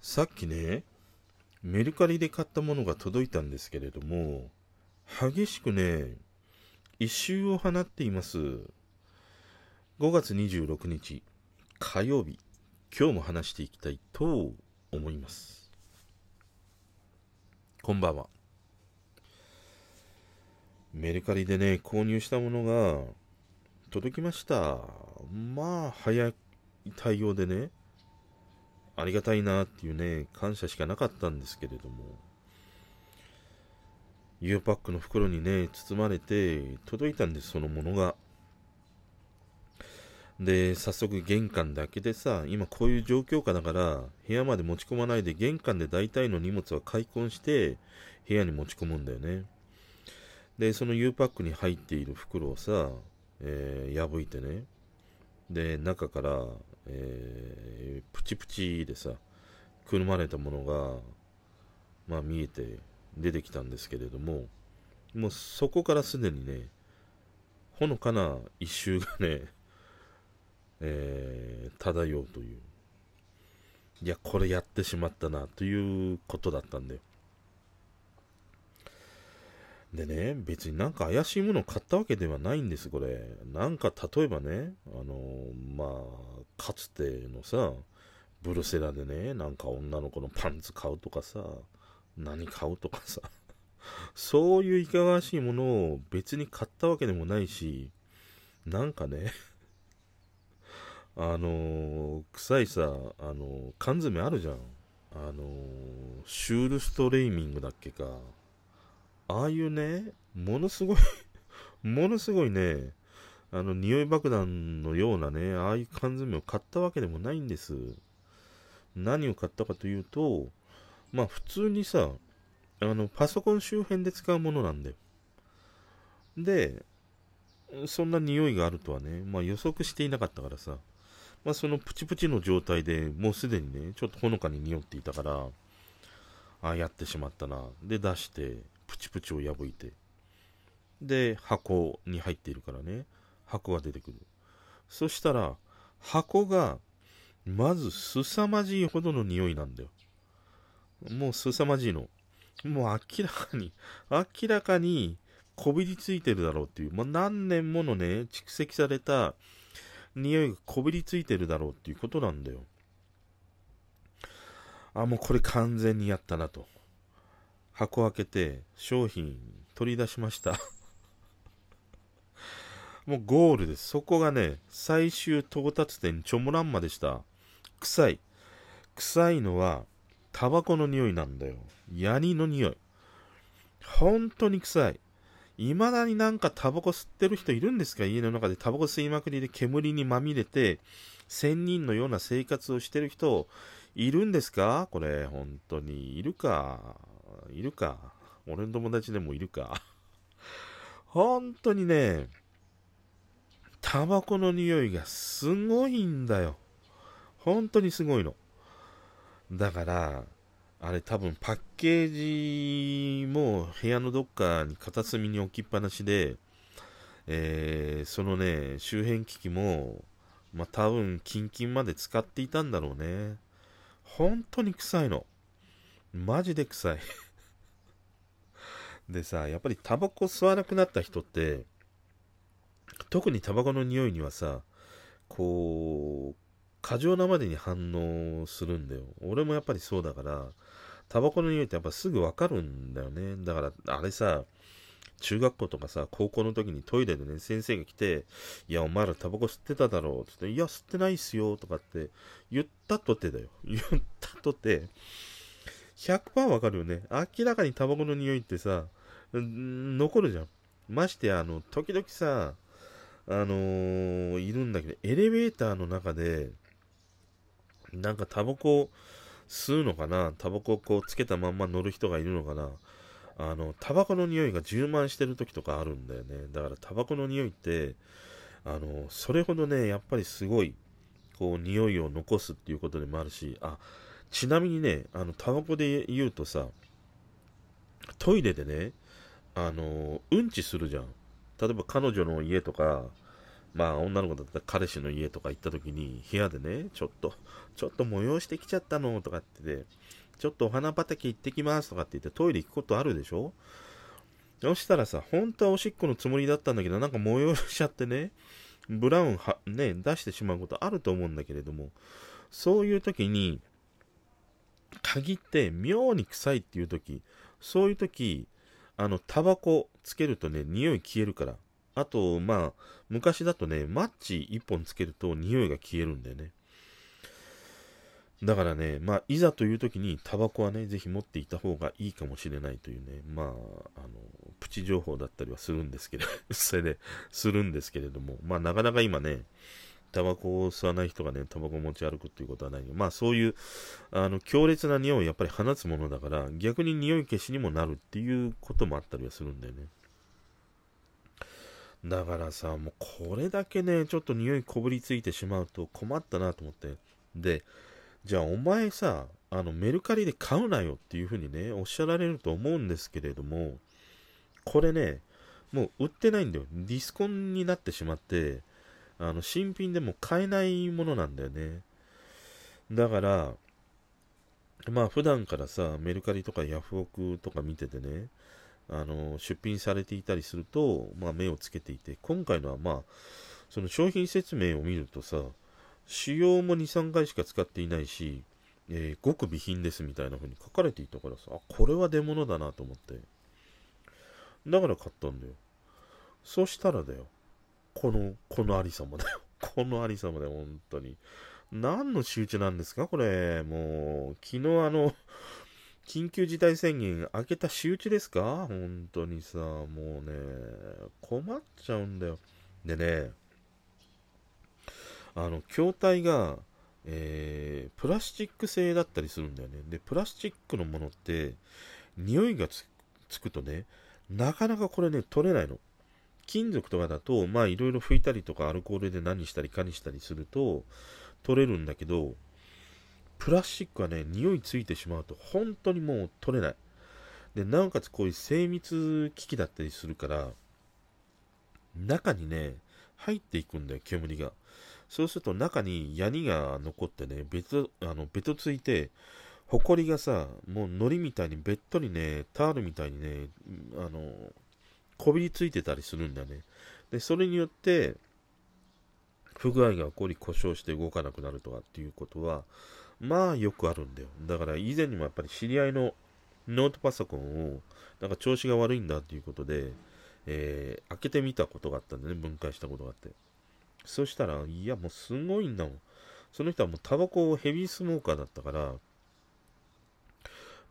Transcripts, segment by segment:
さっきね、メルカリで買ったものが届いたんですけれども、激しくね、一周を放っています。5月26日、火曜日、今日も話していきたいと思います。こんばんは。メルカリでね、購入したものが届きました。まあ、早い対応でね、ありがたいなっていうね、感謝しかなかったんですけれども、U パックの袋にね、包まれて届いたんです、そのものが。で、早速玄関だけでさ、今こういう状況下だから、部屋まで持ち込まないで玄関で大体の荷物は開墾して、部屋に持ち込むんだよね。で、その U パックに入っている袋をさ、えー、破いてね、で、中から、えー、プチプチでさ、くるまれたものが、まあ見えて出てきたんですけれども、もうそこからすでにね、ほのかな一周がね、えー、漂うという。いや、これやってしまったな、ということだったんだよ。でね、別になんか怪しいものを買ったわけではないんです、これ。なんか例えばね、あの、まあ、かつてのさ、ブルセラでね、なんか女の子のパンツ買うとかさ、何買うとかさ、そういういかがわしいものを別に買ったわけでもないし、なんかね、あのー、臭いさ、あのー、缶詰あるじゃん。あの、シュールストレーミングだっけか。ああいうね、ものすごい ものすごいね、あの、匂い爆弾のようなね、ああいう缶詰を買ったわけでもないんです。何を買ったかというと、まあ普通にさ、あの、パソコン周辺で使うものなんだよ。で、そんな匂いがあるとはね、まあ予測していなかったからさ、まあそのプチプチの状態でもうすでにね、ちょっとほのかに匂っていたから、ああ、やってしまったな。で、出して、プチプチを破いて、で、箱に入っているからね、箱が出てくる。そしたら、箱が、まず凄まじいほどの匂いなんだよ。もう凄まじいの。もう明らかに、明らかにこびりついてるだろうっていう、もう何年ものね、蓄積された匂いがこびりついてるだろうっていうことなんだよ。あ、もうこれ完全にやったなと。箱開けて商品取り出しました もうゴールです。そこがね、最終到達点、チョモランマでした。臭い。臭いのは、タバコの匂いなんだよ。ヤニの匂い。本当に臭い。未だになんかタバコ吸ってる人いるんですか？家の中でタバコ吸いまくりで煙にまみれて、仙人のような生活をしてる人いるんですか？これ、本当に。いるか？いるか。俺の友達でもいるか。本当にね、タバコの匂いがすごいんだよ。本当にすごいの。だから、あれ多分パッケージも部屋のどっかに片隅に置きっぱなしで、えー、そのね、周辺機器も、まあ、多分キンキンまで使っていたんだろうね。本当に臭いの。マジで臭い。でさ、やっぱりタバコ吸わなくなった人って、特にタバコの匂いにはさ、こう、過剰なまでに反応するんだよ。俺もやっぱりそうだから、タバコの匂いってやっぱすぐわかるんだよね。だから、あれさ、中学校とかさ、高校の時にトイレでね、先生が来て、いや、お前らタバコ吸ってただろうって言って、いや、吸ってないっすよ、とかって言ったとてだよ。言ったとて、100%わかるよね。明らかにタバコの匂いってさ、残るじゃん。ましてあの、時々さ、あのー、いるんだけど、エレベーターの中で、なんかタバコ吸うのかな？タバコをこうつけたまんま乗る人がいるのかな？あの、タバコの匂いが充満してる時とかあるんだよね。だからタバコの匂いって、あの、それほどね、やっぱりすごい、こう、匂いを残すっていうことでもあるし、あ、ちなみにね、あの、タバコで言うとさ、トイレでね、あの、うんちするじゃん。例えば彼女の家とか、まあ女の子だったら彼氏の家とか行った時に部屋でね、ちょっと、ちょっと催してきちゃったのとかってで、ちょっとお花畑行ってきますとかって言ってトイレ行くことあるでしょ？そしたらさ、本当はおしっこのつもりだったんだけど、なんか催しちゃってね、ブラウンは、ね、出してしまうことあると思うんだけれども、そういう時に、限って妙に臭いっていう時、そういう時、あの、タバコつけるとね、匂い消えるから。あと、まあ、昔だとね、マッチ1本つけると匂いが消えるんだよね。だからね、まあ、いざという時にタバコはね、ぜひ持っていた方がいいかもしれないというね、まあ、あの、プチ情報だったりはするんですけど、それで、するんですけれども、まあ、なかなか今ね、タバコを吸わない人がね、タバコを持ち歩くっていうことはないまあそういう、あの、強烈な匂いをやっぱり放つものだから、逆に匂い消しにもなるっていうこともあったりはするんだよね。だからさ、もうこれだけね、ちょっと匂いこぶりついてしまうと困ったなと思って。で、じゃあお前さ、あのメルカリで買うなよっていうふうにね、おっしゃられると思うんですけれども、これね、もう売ってないんだよ。ディスコンになってしまって、あの、新品でも買えないものなんだよね。だから、まあ普段からさ、メルカリとかヤフオクとか見ててね、あの、出品されていたりすると、まあ目をつけていて、今回のはまあ、その商品説明を見るとさ、使用も2、3回しか使っていないし、えー、極備品ですみたいな風に書かれていたからさ、あ、これは出物だなと思って。だから買ったんだよ。そしたらだよ。この、このありさまだよ。このありさまだよ、本当に。何の仕打ちなんですか？これ。もう、昨日あの、緊急事態宣言開けた仕打ちですか？本当にさ、もうね、困っちゃうんだよ。でね、あの、筐体が、えー、プラスチック製だったりするんだよね。で、プラスチックのものって、匂いがつくとね、なかなかこれね、取れないの。金属とかだと、まあいろいろ拭いたりとかアルコールで何したりかにしたりすると取れるんだけど、プラスチックはね、匂いついてしまうと本当にもう取れない。で、なおかつこういう精密機器だったりするから、中にね、入っていくんだよ、煙が。そうすると中にヤニが残ってね、ベト、あの、ベトついて、ホコリがさ、もう糊みたいにべっとりね、タオルみたいにね、あの、こびりついてたりするんだね。で、それによって、不具合が起こり故障して動かなくなるとかっていうことは、まあよくあるんだよ。だから以前にもやっぱり知り合いのノートパソコンを、なんか調子が悪いんだっていうことで、えー、開けてみたことがあったんでね、分解したことがあって。そしたら、いや、もうすごいんだもん。その人はもうタバコをヘビースモーカーだったから、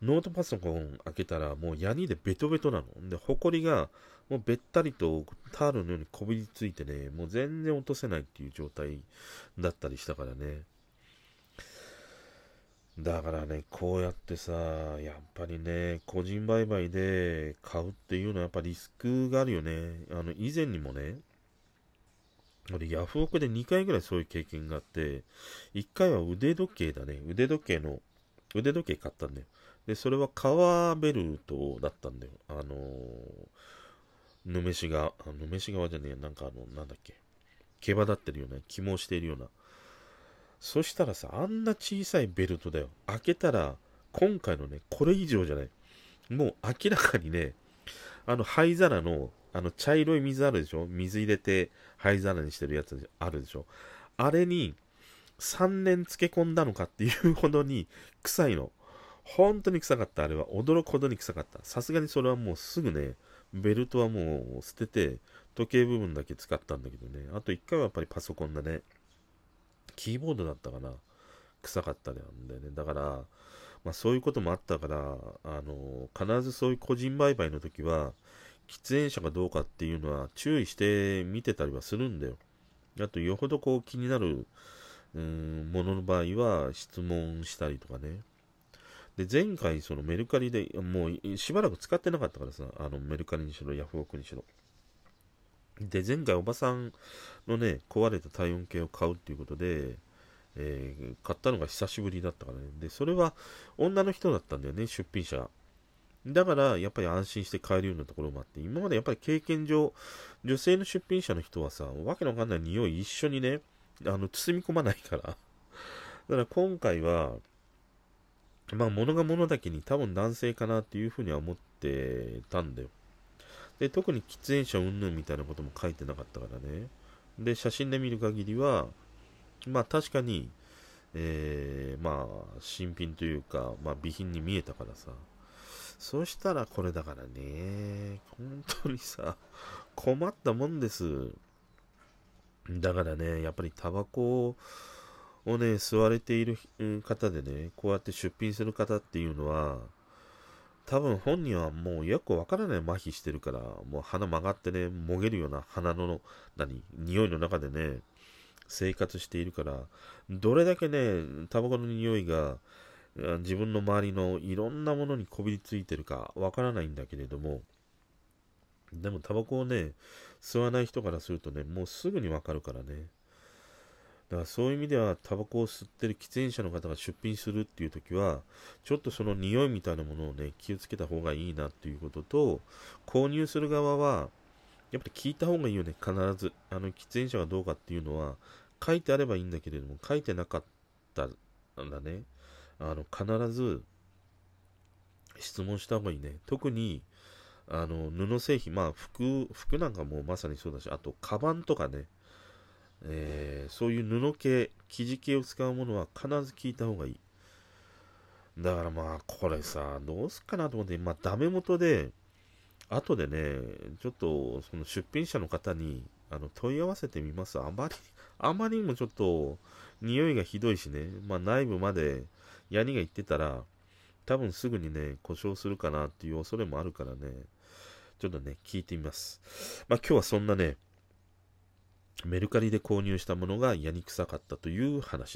ノートパソコン開けたらもうヤニでベトベトなの。で、ホコリがもうべったりとタールのようにこびりついてね、もう全然落とせないっていう状態だったりしたからね。だからね、こうやってさ、やっぱりね、個人売買で買うっていうのはやっぱリスクがあるよね。あの、以前にもね、俺ヤフオクで2回ぐらいそういう経験があって、1回は腕時計だね。腕時計の、腕時計買ったんだよ。で、それは革ベルトだったんだよ。あのー、ぬめしが、ぬめし側じゃねえ、なんかあの、なんだっけ。毛羽立ってるような、肝をしているような。そしたらさ、あんな小さいベルトだよ。開けたら、今回のね、これ以上じゃない。もう明らかにね、あの灰皿の、あの茶色い水あるでしょ水入れて灰皿にしてるやつあるでしょあれに3年漬け込んだのかっていうほどに臭いの。本当に臭かった。あれは驚くほどに臭かった。さすがにそれはもうすぐね、ベルトはもう捨てて、時計部分だけ使ったんだけどね。あと1回はやっぱりパソコンだね。キーボードだったかな。臭かったんだよね。だから、まあそういうこともあったから、あの、必ずそういう個人売買の時は、喫煙者かどうかっていうのは注意して見てたりはするんだよ。あと、よほどこう気になる、うん、ものの場合は質問したりとかね。で、前回そのメルカリで、もうしばらく使ってなかったからさ、あのメルカリにしろ、ヤフオクにしろ。で、前回おばさんのね、壊れた体温計を買うっていうことで、えー、買ったのが久しぶりだったからね。で、それは女の人だったんだよね、出品者。だからやっぱり安心して買えるようなところもあって、今までやっぱり経験上、女性の出品者の人はさ、わけのわかんない匂い一緒にね、あの、包み込まないから。だから今回は、まあ物が物だけに多分男性かなっていうふうには思ってたんだよ。で、特に喫煙者云々みたいなことも書いてなかったからね。で、写真で見る限りは、まあ確かに、えー、まあ新品というか、まあ備品に見えたからさ。そしたらこれだからね、本当にさ、困ったもんです。だからね、やっぱりタバコををね、吸われている方でね、こうやって出品する方っていうのは、多分本人はもうよくわからない麻痺してるから、もう鼻曲がってね、もげるような鼻の、何、匂いの中でね、生活しているから、どれだけね、タバコの匂いが自分の周りのいろんなものにこびりついてるかわからないんだけれども、でもタバコをね、吸わない人からするとね、もうすぐにわかるからね。だからそういう意味では、タバコを吸ってる喫煙者の方が出品するっていう時は、ちょっとその匂いみたいなものをね、気をつけた方がいいなっていうことと、購入する側は、やっぱり聞いた方がいいよね、必ず。あの、喫煙者がどうかっていうのは、書いてあればいいんだけれども、書いてなかったんだね。あの、必ず、質問した方がいいね。特に、あの、布製品、まあ、服、服なんかもまさにそうだし、あと、カバンとかね、えー、そういう布系、生地系を使うものは必ず聞いた方がいい。だからまあ、これさ、どうすっかなと思って、まあ、ダメ元で、後でね、ちょっと、その出品者の方に、あの、問い合わせてみます。あまり、あまりにもちょっと、匂いがひどいしね、まあ、内部まで、ヤニが言ってたら、多分すぐにね、故障するかなっていう恐れもあるからね、ちょっとね、聞いてみます。まあ今日はそんなね、メルカリで購入したものがやにくさかったという話